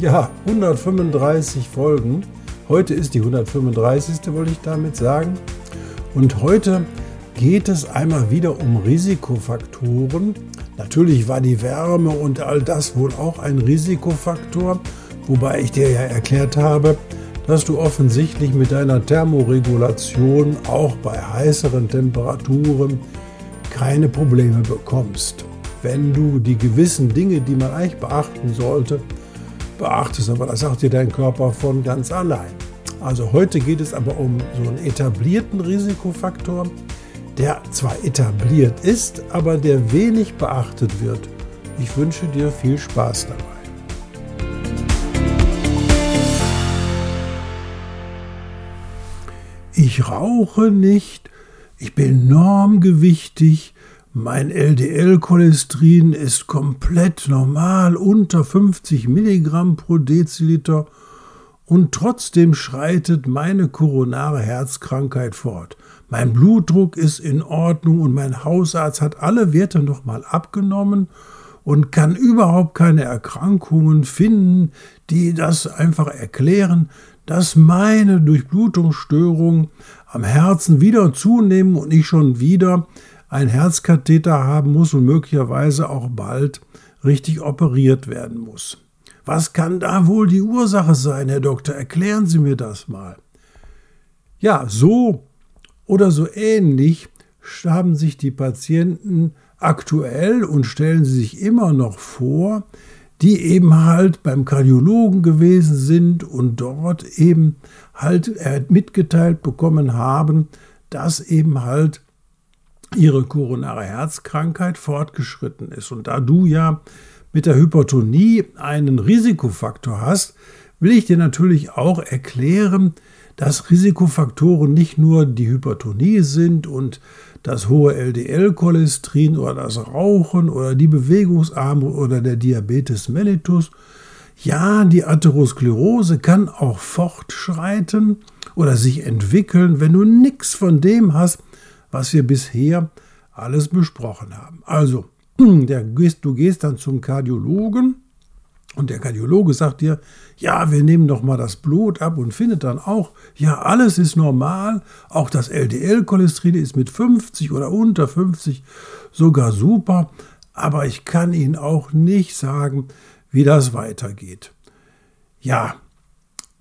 Ja, 135 Folgen. Heute ist die 135. wollte ich damit sagen. Und heute geht es einmal wieder um Risikofaktoren. Natürlich war die Wärme und all das wohl auch ein Risikofaktor, wobei ich dir ja erklärt habe, dass du offensichtlich mit deiner Thermoregulation auch bei heißeren Temperaturen keine Probleme bekommst. Wenn du die gewissen Dinge, die man eigentlich beachten sollte, beachtest, aber das sagt dir dein Körper von ganz allein. Also heute geht es aber um so einen etablierten Risikofaktor, der zwar etabliert ist, aber der wenig beachtet wird. Ich wünsche dir viel Spaß dabei. Ich rauche nicht, ich bin normgewichtig, mein LDL-Cholesterin ist komplett normal unter 50 Milligramm pro Deziliter und trotzdem schreitet meine koronare Herzkrankheit fort. Mein Blutdruck ist in Ordnung und mein Hausarzt hat alle Werte nochmal abgenommen und kann überhaupt keine Erkrankungen finden, die das einfach erklären, dass meine Durchblutungsstörungen am Herzen wieder zunehmen und ich schon wieder ein Herzkatheter haben muss und möglicherweise auch bald richtig operiert werden muss. Was kann da wohl die Ursache sein, Herr Doktor? Erklären Sie mir das mal. Ja, so oder so ähnlich haben sich die Patienten aktuell und stellen sie sich immer noch vor, die eben halt beim Kardiologen gewesen sind und dort eben halt mitgeteilt bekommen haben, dass eben halt ihre koronare Herzkrankheit fortgeschritten ist. Und da du ja mit der Hypertonie einen Risikofaktor hast, will ich dir natürlich auch erklären, dass Risikofaktoren nicht nur die Hypertonie sind und das hohe LDL-Cholesterin oder das Rauchen oder die Bewegungsarmut oder der Diabetes mellitus. Ja, die Atherosklerose kann auch fortschreiten oder sich entwickeln, wenn du nichts von dem hast, was wir bisher alles besprochen haben. Also, der, du gehst dann zum Kardiologen und der Kardiologe sagt dir, ja, wir nehmen doch mal das Blut ab und findet dann auch, ja, alles ist normal, auch das LDL-Cholesterin ist mit 50 oder unter 50 sogar super, aber ich kann Ihnen auch nicht sagen, wie das weitergeht. Ja,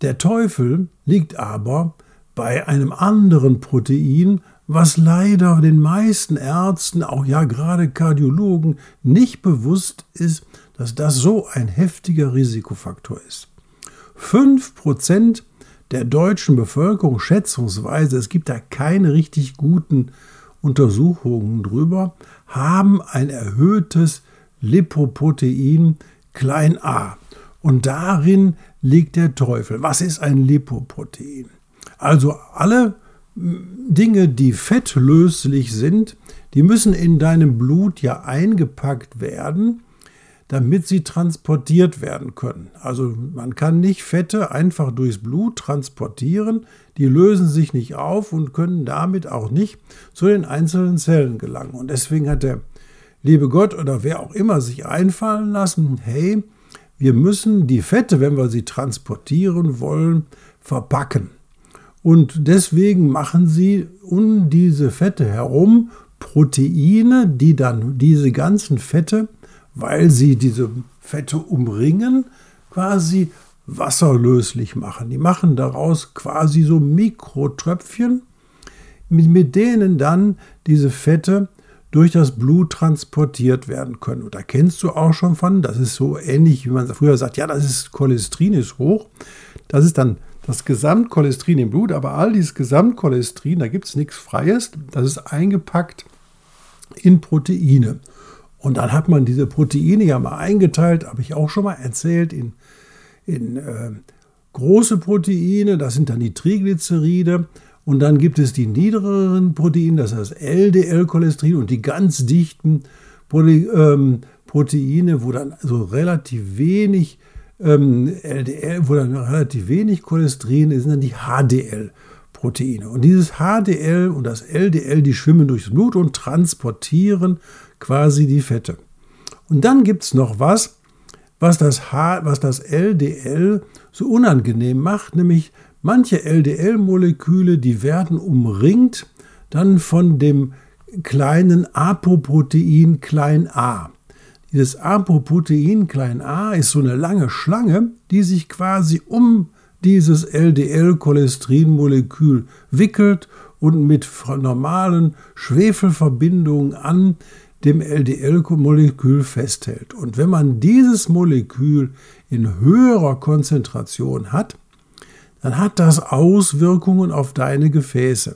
der Teufel liegt aber bei einem anderen Protein, was leider den meisten Ärzten, auch ja gerade Kardiologen, nicht bewusst ist, dass das so ein heftiger Risikofaktor ist. 5% der deutschen Bevölkerung schätzungsweise, es gibt da keine richtig guten Untersuchungen drüber, haben ein erhöhtes Lipoprotein klein a. Und darin liegt der Teufel. Was ist ein Lipoprotein? Also alle Dinge, die fettlöslich sind, die müssen in deinem Blut ja eingepackt werden, damit sie transportiert werden können. Also man kann nicht Fette einfach durchs Blut transportieren, die lösen sich nicht auf und können damit auch nicht zu den einzelnen Zellen gelangen. Und deswegen hat der liebe Gott oder wer auch immer sich einfallen lassen, hey, wir müssen die Fette, wenn wir sie transportieren wollen, verpacken. Und deswegen machen sie um diese Fette herum Proteine, die dann diese ganzen Fette, weil sie diese Fette umringen, quasi wasserlöslich machen. Die machen daraus quasi so Mikrotröpfchen, mit denen dann diese Fette durch das Blut transportiert werden können. Und da kennst du auch schon von, das ist so ähnlich, wie man früher sagt, ja, das ist Cholesterin ist hoch. Das ist dann das Gesamtcholesterin im Blut, aber all dieses Gesamtcholesterin, da gibt es nichts Freies, das ist eingepackt in Proteine. Und dann hat man diese Proteine ja mal eingeteilt, habe ich auch schon mal erzählt, in, in äh, große Proteine, das sind dann die Triglyceride. Und dann gibt es die niedrigeren Proteine, das heißt LDL-Cholesterin und die ganz dichten ähm, Proteine, wo dann so relativ wenig ähm, LDL, wo dann relativ wenig Cholesterin ist, sind dann die HDL-Proteine. Und dieses HDL und das LDL, die schwimmen durchs Blut und transportieren quasi die Fette. Und dann gibt es noch was, was das, H, was das LDL so unangenehm macht, nämlich manche LDL-Moleküle, die werden umringt dann von dem kleinen Apoprotein klein a. Dieses Apoprotein klein a ist so eine lange Schlange, die sich quasi um dieses LDL-Cholesterinmolekül wickelt und mit normalen Schwefelverbindungen an dem LDL-Molekül festhält. Und wenn man dieses Molekül in höherer Konzentration hat, dann hat das Auswirkungen auf deine Gefäße.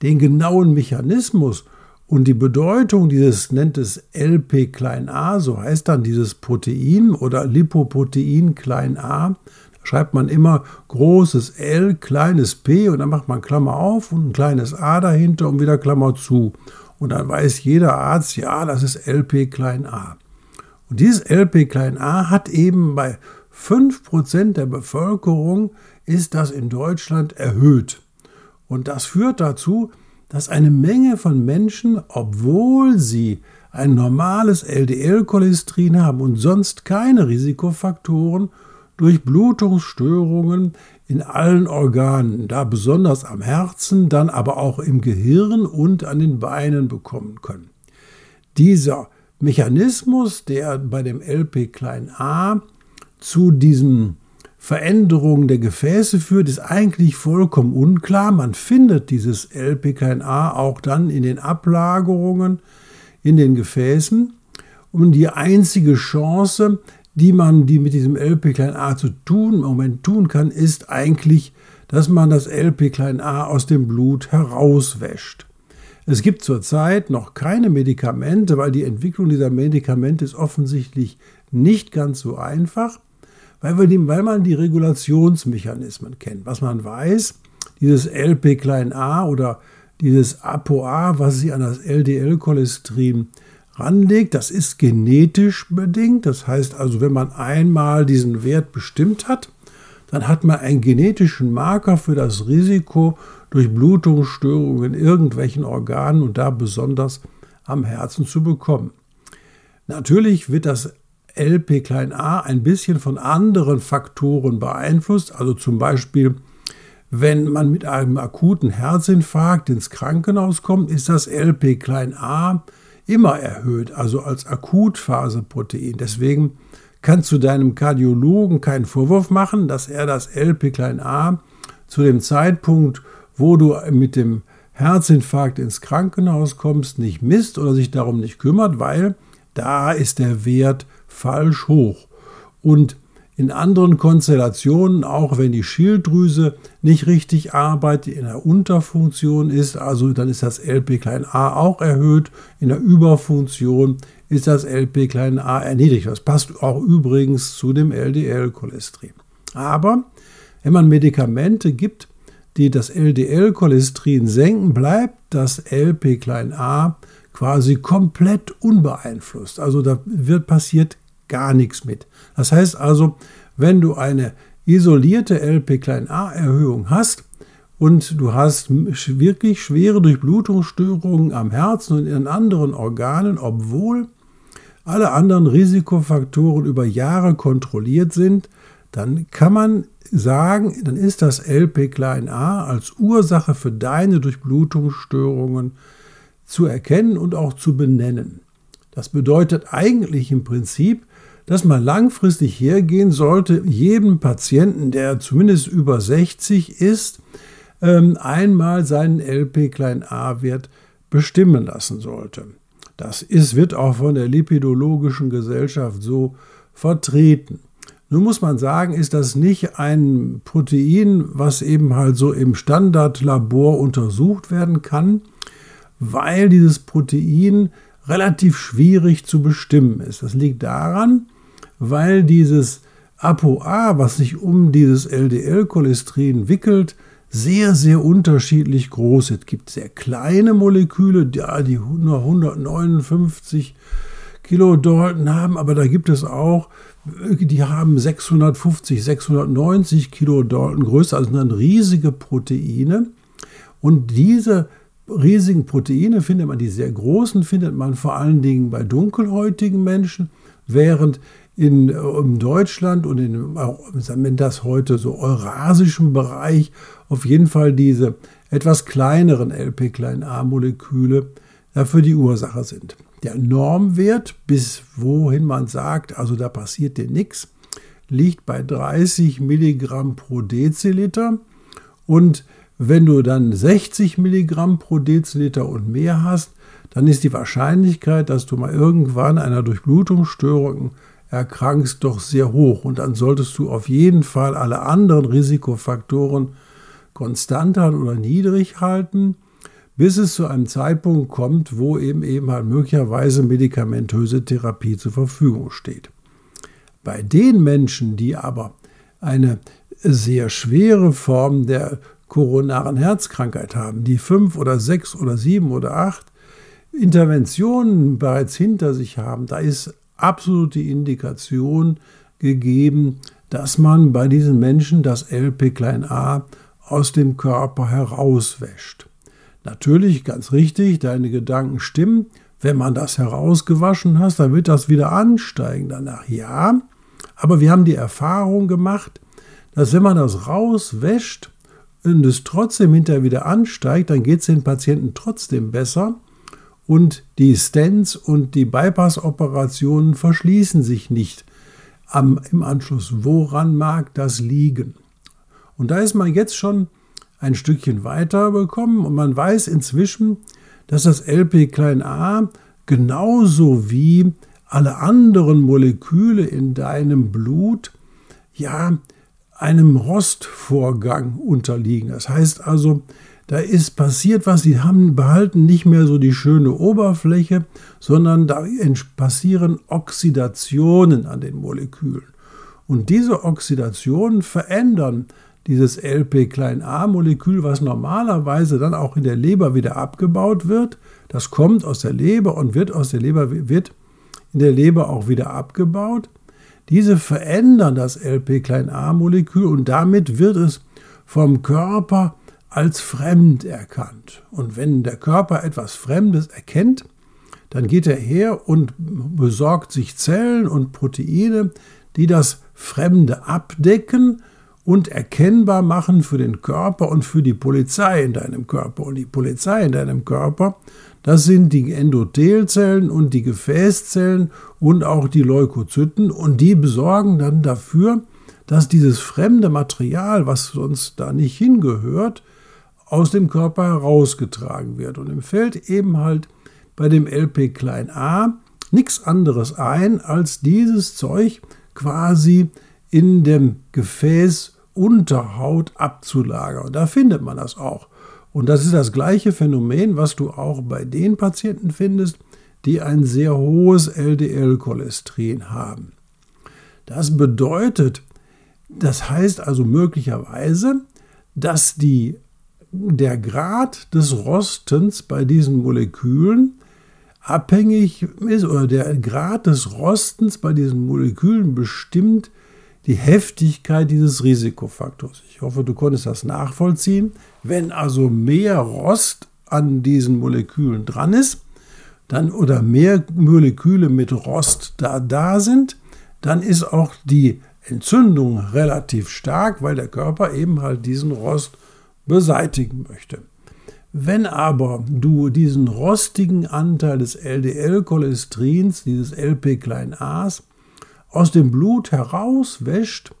Den genauen Mechanismus und die Bedeutung dieses nennt es LP klein a, so heißt dann dieses Protein oder Lipoprotein klein a, da schreibt man immer großes L, kleines p und dann macht man Klammer auf und ein kleines a dahinter und wieder Klammer zu. Und dann weiß jeder Arzt, ja, das ist LP klein a. Und dieses LP klein a hat eben bei 5% der Bevölkerung ist das in Deutschland erhöht. Und das führt dazu, dass eine Menge von Menschen, obwohl sie ein normales LDL-Cholesterin haben und sonst keine Risikofaktoren, durch Blutungsstörungen in allen Organen, da besonders am Herzen, dann aber auch im Gehirn und an den Beinen bekommen können. Dieser Mechanismus, der bei dem LP a zu diesen Veränderungen der Gefäße führt, ist eigentlich vollkommen unklar. Man findet dieses LP a auch dann in den Ablagerungen in den Gefäßen. Und die einzige Chance, die man, die mit diesem LP a zu tun, im Moment tun kann, ist eigentlich, dass man das LP a aus dem Blut herauswäscht. Es gibt zurzeit noch keine Medikamente, weil die Entwicklung dieser Medikamente ist offensichtlich nicht ganz so einfach, weil, wir die, weil man die Regulationsmechanismen kennt. Was man weiß, dieses LP a oder dieses ApoA, was sich an das LDL-Cholesterin ranlegt. Das ist genetisch bedingt. Das heißt also, wenn man einmal diesen Wert bestimmt hat, dann hat man einen genetischen Marker für das Risiko durch Blutungsstörungen in irgendwelchen Organen und da besonders am Herzen zu bekommen. Natürlich wird das LP a ein bisschen von anderen Faktoren beeinflusst, also zum Beispiel wenn man mit einem akuten Herzinfarkt ins Krankenhaus kommt, ist das LP a immer erhöht, also als Akutphaseprotein. Deswegen kannst du deinem Kardiologen keinen Vorwurf machen, dass er das LP a zu dem Zeitpunkt, wo du mit dem Herzinfarkt ins Krankenhaus kommst, nicht misst oder sich darum nicht kümmert, weil da ist der Wert falsch hoch. Und in anderen Konstellationen, auch wenn die Schilddrüse nicht richtig arbeitet, in der Unterfunktion ist, also dann ist das LP a auch erhöht, in der Überfunktion ist das LP a erniedrigt. Das passt auch übrigens zu dem LDL-Cholesterin. Aber wenn man Medikamente gibt, die das LDL-Cholesterin senken, bleibt das LP a quasi komplett unbeeinflusst. Also da wird passiert gar nichts mit. Das heißt also, wenn du eine isolierte LP-a-Erhöhung hast und du hast wirklich schwere Durchblutungsstörungen am Herzen und in anderen Organen, obwohl alle anderen Risikofaktoren über Jahre kontrolliert sind, dann kann man sagen, dann ist das LP-a als Ursache für deine Durchblutungsstörungen zu erkennen und auch zu benennen. Das bedeutet eigentlich im Prinzip, dass man langfristig hergehen sollte, jedem Patienten, der zumindest über 60 ist, ähm, einmal seinen LP-a-Wert bestimmen lassen sollte. Das ist, wird auch von der Lipidologischen Gesellschaft so vertreten. Nun muss man sagen, ist das nicht ein Protein, was eben halt so im Standardlabor untersucht werden kann, weil dieses Protein relativ schwierig zu bestimmen ist. Das liegt daran, weil dieses ApoA, was sich um dieses LDL-Cholesterin wickelt, sehr, sehr unterschiedlich groß. Es gibt sehr kleine Moleküle, die nur 159 Kilodalton haben, aber da gibt es auch, die haben 650, 690 Kilodalton Größe, also dann riesige Proteine. Und diese riesigen Proteine findet man, die sehr großen findet man vor allen Dingen bei dunkelhäutigen Menschen, während in, in Deutschland und in sagen das heute so eurasischen Bereich auf jeden Fall diese etwas kleineren LP-A-Moleküle dafür die Ursache sind. Der Normwert, bis wohin man sagt, also da passiert dir nichts, liegt bei 30 Milligramm pro Deziliter und wenn du dann 60 Milligramm pro Deziliter und mehr hast, dann ist die Wahrscheinlichkeit, dass du mal irgendwann einer Durchblutungsstörung erkrankst, doch sehr hoch. Und dann solltest du auf jeden Fall alle anderen Risikofaktoren konstant halten oder niedrig halten, bis es zu einem Zeitpunkt kommt, wo eben eben halt möglicherweise medikamentöse Therapie zur Verfügung steht. Bei den Menschen, die aber eine sehr schwere Form der koronaren Herzkrankheit haben, die fünf oder sechs oder sieben oder acht Interventionen bereits hinter sich haben, da ist absolute Indikation gegeben, dass man bei diesen Menschen das LP-a aus dem Körper herauswäscht. Natürlich, ganz richtig, deine Gedanken stimmen. Wenn man das herausgewaschen hat, dann wird das wieder ansteigen danach. Ja, aber wir haben die Erfahrung gemacht, dass wenn man das rauswäscht, und es trotzdem hinterher wieder ansteigt, dann geht es den Patienten trotzdem besser und die Stents und die Bypass-Operationen verschließen sich nicht am, im Anschluss. Woran mag das liegen? Und da ist man jetzt schon ein Stückchen weiter bekommen und man weiß inzwischen, dass das LP-a genauso wie alle anderen Moleküle in deinem Blut ja einem Rostvorgang unterliegen. Das heißt also, da ist passiert was, sie haben behalten nicht mehr so die schöne Oberfläche, sondern da passieren Oxidationen an den Molekülen. Und diese Oxidationen verändern dieses LP-a-Molekül, was normalerweise dann auch in der Leber wieder abgebaut wird. Das kommt aus der Leber und wird aus der Leber wird in der Leber auch wieder abgebaut. Diese verändern das LP-a-Molekül und damit wird es vom Körper als fremd erkannt. Und wenn der Körper etwas Fremdes erkennt, dann geht er her und besorgt sich Zellen und Proteine, die das Fremde abdecken und erkennbar machen für den Körper und für die Polizei in deinem Körper. Und die Polizei in deinem Körper, das sind die Endothelzellen und die Gefäßzellen und auch die Leukozyten und die besorgen dann dafür, dass dieses fremde Material, was sonst da nicht hingehört, aus dem Körper herausgetragen wird. Und im fällt eben halt bei dem LP klein a nichts anderes ein, als dieses Zeug quasi in dem Gefäß Unterhaut abzulagern. Und da findet man das auch. Und das ist das gleiche Phänomen, was du auch bei den Patienten findest, die ein sehr hohes LDL-Cholesterin haben. Das bedeutet, das heißt also möglicherweise, dass die, der Grad des Rostens bei diesen Molekülen abhängig ist oder der Grad des Rostens bei diesen Molekülen bestimmt die Heftigkeit dieses Risikofaktors. Ich hoffe, du konntest das nachvollziehen. Wenn also mehr Rost an diesen Molekülen dran ist, dann oder mehr Moleküle mit Rost da, da sind, dann ist auch die Entzündung relativ stark, weil der Körper eben halt diesen Rost beseitigen möchte. Wenn aber du diesen rostigen Anteil des LDL-Cholesterins, dieses LP-A's, aus dem Blut herauswäscht,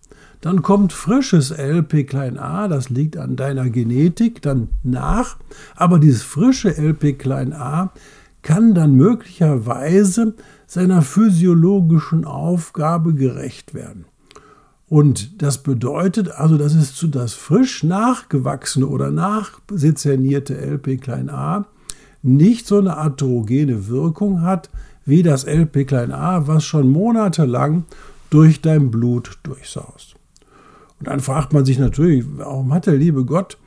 dann kommt frisches LP-A, das liegt an deiner Genetik, dann nach. Aber dieses frische LP-A kann dann möglicherweise seiner physiologischen Aufgabe gerecht werden. Und das bedeutet also, dass es zu das frisch nachgewachsene oder nachsezernierte LP-A nicht so eine atherogene Wirkung hat wie das LP-A, was schon monatelang durch dein Blut durchsaust. Und dann fragt man sich natürlich, warum hat der liebe Gott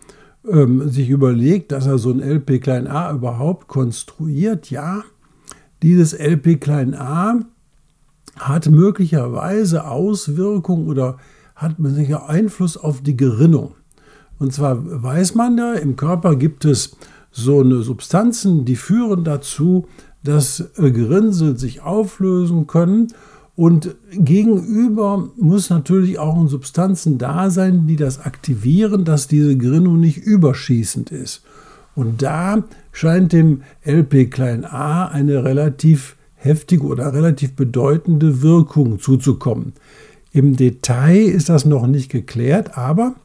ähm, sich überlegt, dass er so ein LP klein a überhaupt konstruiert? Ja, dieses LP klein a hat möglicherweise Auswirkungen oder hat Einfluss auf die Gerinnung. Und zwar weiß man ja, im Körper gibt es so eine Substanzen, die führen dazu, dass äh, Gerinnsel sich auflösen können. Und gegenüber muss natürlich auch Substanzen da sein, die das aktivieren, dass diese Gerinnung nicht überschießend ist. Und da scheint dem LP klein a eine relativ heftige oder relativ bedeutende Wirkung zuzukommen. Im Detail ist das noch nicht geklärt, aber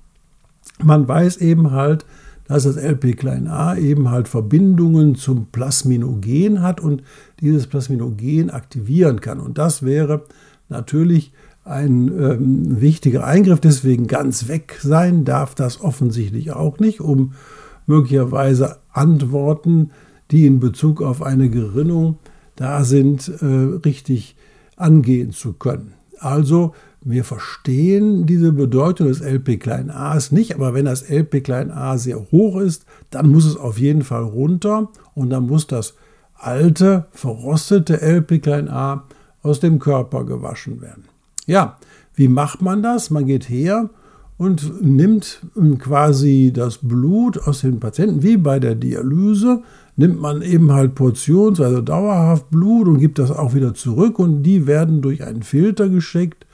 man weiß eben halt, dass das LP-a eben halt Verbindungen zum Plasminogen hat und dieses Plasminogen aktivieren kann. Und das wäre natürlich ein ähm, wichtiger Eingriff. Deswegen ganz weg sein darf das offensichtlich auch nicht, um möglicherweise Antworten, die in Bezug auf eine Gerinnung da sind, äh, richtig angehen zu können. Also wir verstehen diese Bedeutung des LP-A's nicht, aber wenn das LP-A sehr hoch ist, dann muss es auf jeden Fall runter und dann muss das alte, verrostete LP-A aus dem Körper gewaschen werden. Ja, wie macht man das? Man geht her und nimmt quasi das Blut aus den Patienten, wie bei der Dialyse, nimmt man eben halt portions-, also dauerhaft Blut und gibt das auch wieder zurück und die werden durch einen Filter geschickt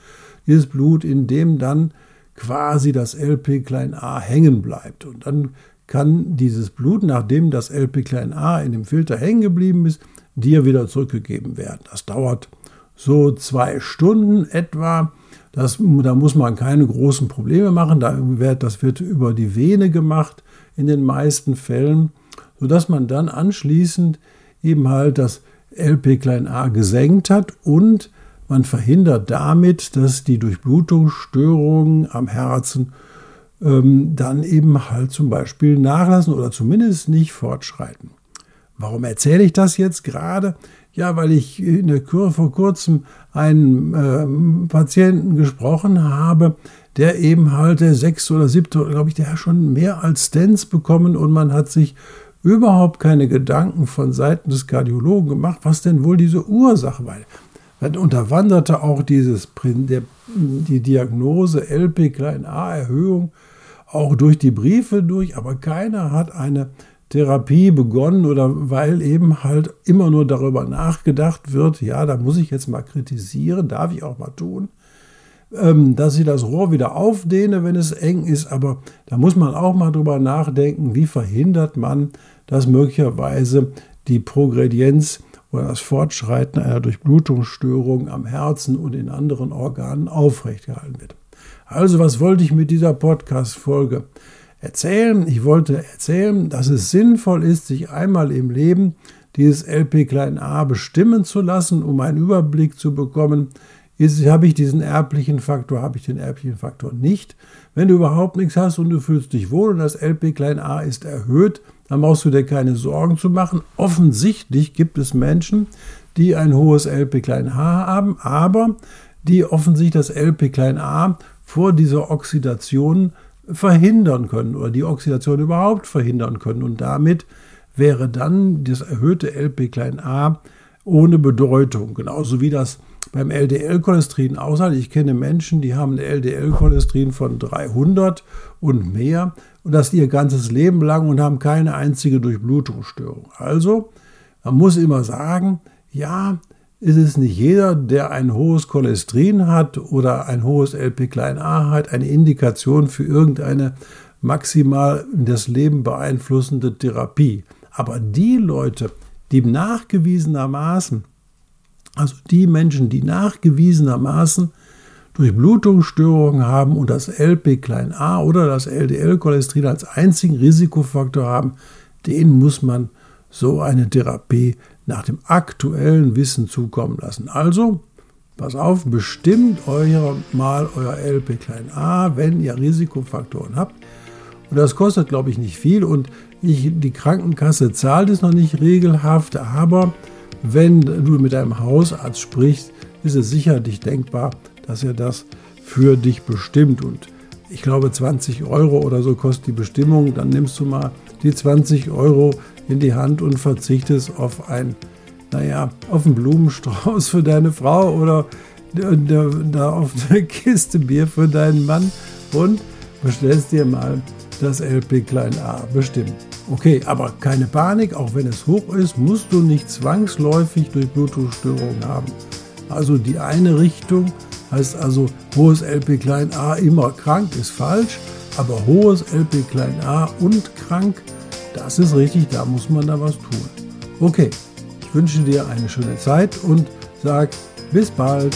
dieses Blut, in dem dann quasi das LP a hängen bleibt. Und dann kann dieses Blut, nachdem das LP a in dem Filter hängen geblieben ist, dir wieder zurückgegeben werden. Das dauert so zwei Stunden etwa. Das, da muss man keine großen Probleme machen. das wird über die Vene gemacht in den meisten Fällen, sodass man dann anschließend eben halt das LP a gesenkt hat und man verhindert damit, dass die Durchblutungsstörungen am Herzen ähm, dann eben halt zum Beispiel nachlassen oder zumindest nicht fortschreiten. Warum erzähle ich das jetzt gerade? Ja, weil ich in der Kur vor kurzem einen ähm, Patienten gesprochen habe, der eben halt der sechste oder siebte, glaube ich, der hat schon mehr als Stents bekommen und man hat sich überhaupt keine Gedanken von Seiten des Kardiologen gemacht, was denn wohl diese Ursache war. Dann unterwanderte auch dieses, die Diagnose LP-A-Erhöhung auch durch die Briefe durch, aber keiner hat eine Therapie begonnen oder weil eben halt immer nur darüber nachgedacht wird, ja, da muss ich jetzt mal kritisieren, darf ich auch mal tun, dass ich das Rohr wieder aufdehne, wenn es eng ist, aber da muss man auch mal drüber nachdenken, wie verhindert man, dass möglicherweise die Progredienz oder das Fortschreiten einer Durchblutungsstörung am Herzen und in anderen Organen aufrechtgehalten wird. Also, was wollte ich mit dieser Podcast-Folge erzählen? Ich wollte erzählen, dass es sinnvoll ist, sich einmal im Leben dieses LP-a bestimmen zu lassen, um einen Überblick zu bekommen, ist, habe ich diesen erblichen Faktor, habe ich den erblichen Faktor nicht. Wenn du überhaupt nichts hast und du fühlst dich wohl und das LP-a ist erhöht, dann brauchst du dir keine Sorgen zu machen. Offensichtlich gibt es Menschen, die ein hohes LP-H haben, aber die offensichtlich das LP-A vor dieser Oxidation verhindern können oder die Oxidation überhaupt verhindern können. Und damit wäre dann das erhöhte LP-A ohne Bedeutung. Genauso wie das beim LDL-Cholesterin aussah. Ich kenne Menschen, die haben ein LDL-Cholesterin von 300 und mehr und das ihr ganzes Leben lang und haben keine einzige Durchblutungsstörung. Also, man muss immer sagen, ja, ist es nicht jeder, der ein hohes Cholesterin hat oder ein hohes LP-A hat, eine Indikation für irgendeine maximal das Leben beeinflussende Therapie. Aber die Leute, die nachgewiesenermaßen, also die Menschen, die nachgewiesenermaßen Durchblutungsstörungen haben und das LP-a oder das LDL-Cholesterin als einzigen Risikofaktor haben, denen muss man so eine Therapie nach dem aktuellen Wissen zukommen lassen. Also, pass auf, bestimmt euer, mal euer LP-a, wenn ihr Risikofaktoren habt. Und das kostet, glaube ich, nicht viel und ich, die Krankenkasse zahlt es noch nicht regelhaft, aber wenn du mit deinem Hausarzt sprichst, ist es sicherlich denkbar, dass er das für dich bestimmt. Und ich glaube, 20 Euro oder so kostet die Bestimmung. Dann nimmst du mal die 20 Euro in die Hand und verzichtest auf ein, naja, auf einen Blumenstrauß für deine Frau oder da auf eine Kiste Bier für deinen Mann und bestellst dir mal das LP klein a bestimmen. Okay, aber keine Panik, auch wenn es hoch ist, musst du nicht zwangsläufig durch Blutdruckstörungen haben. Also die eine Richtung heißt also hohes LP klein a immer krank ist falsch, aber hohes LP klein a und krank, das ist richtig, da muss man da was tun. Okay, ich wünsche dir eine schöne Zeit und sag bis bald.